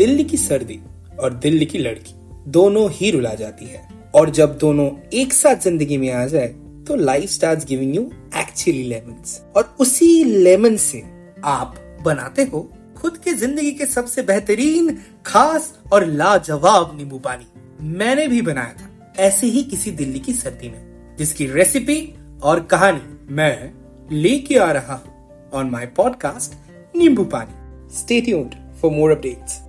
दिल्ली की सर्दी और दिल्ली की लड़की, दोनों ही रुला जाती है। और जब दोनों एक साथ ज़िंदगी में आ जाए तो life start giving you actually lemons और उसी लेमन से आप बनाते हो खुद की ज़िंदगी के सबसे बेहतरीन, खास और लाजवाब नींबू पानी। मैंने भी बनाया था, ऐसे ही किसी दिल्ली की सर्दी में, जिसकी रेसिपी और कहानी मैं लेके आ रहा हूँ on my podcast Nimbu Pani. Stay tuned for more updates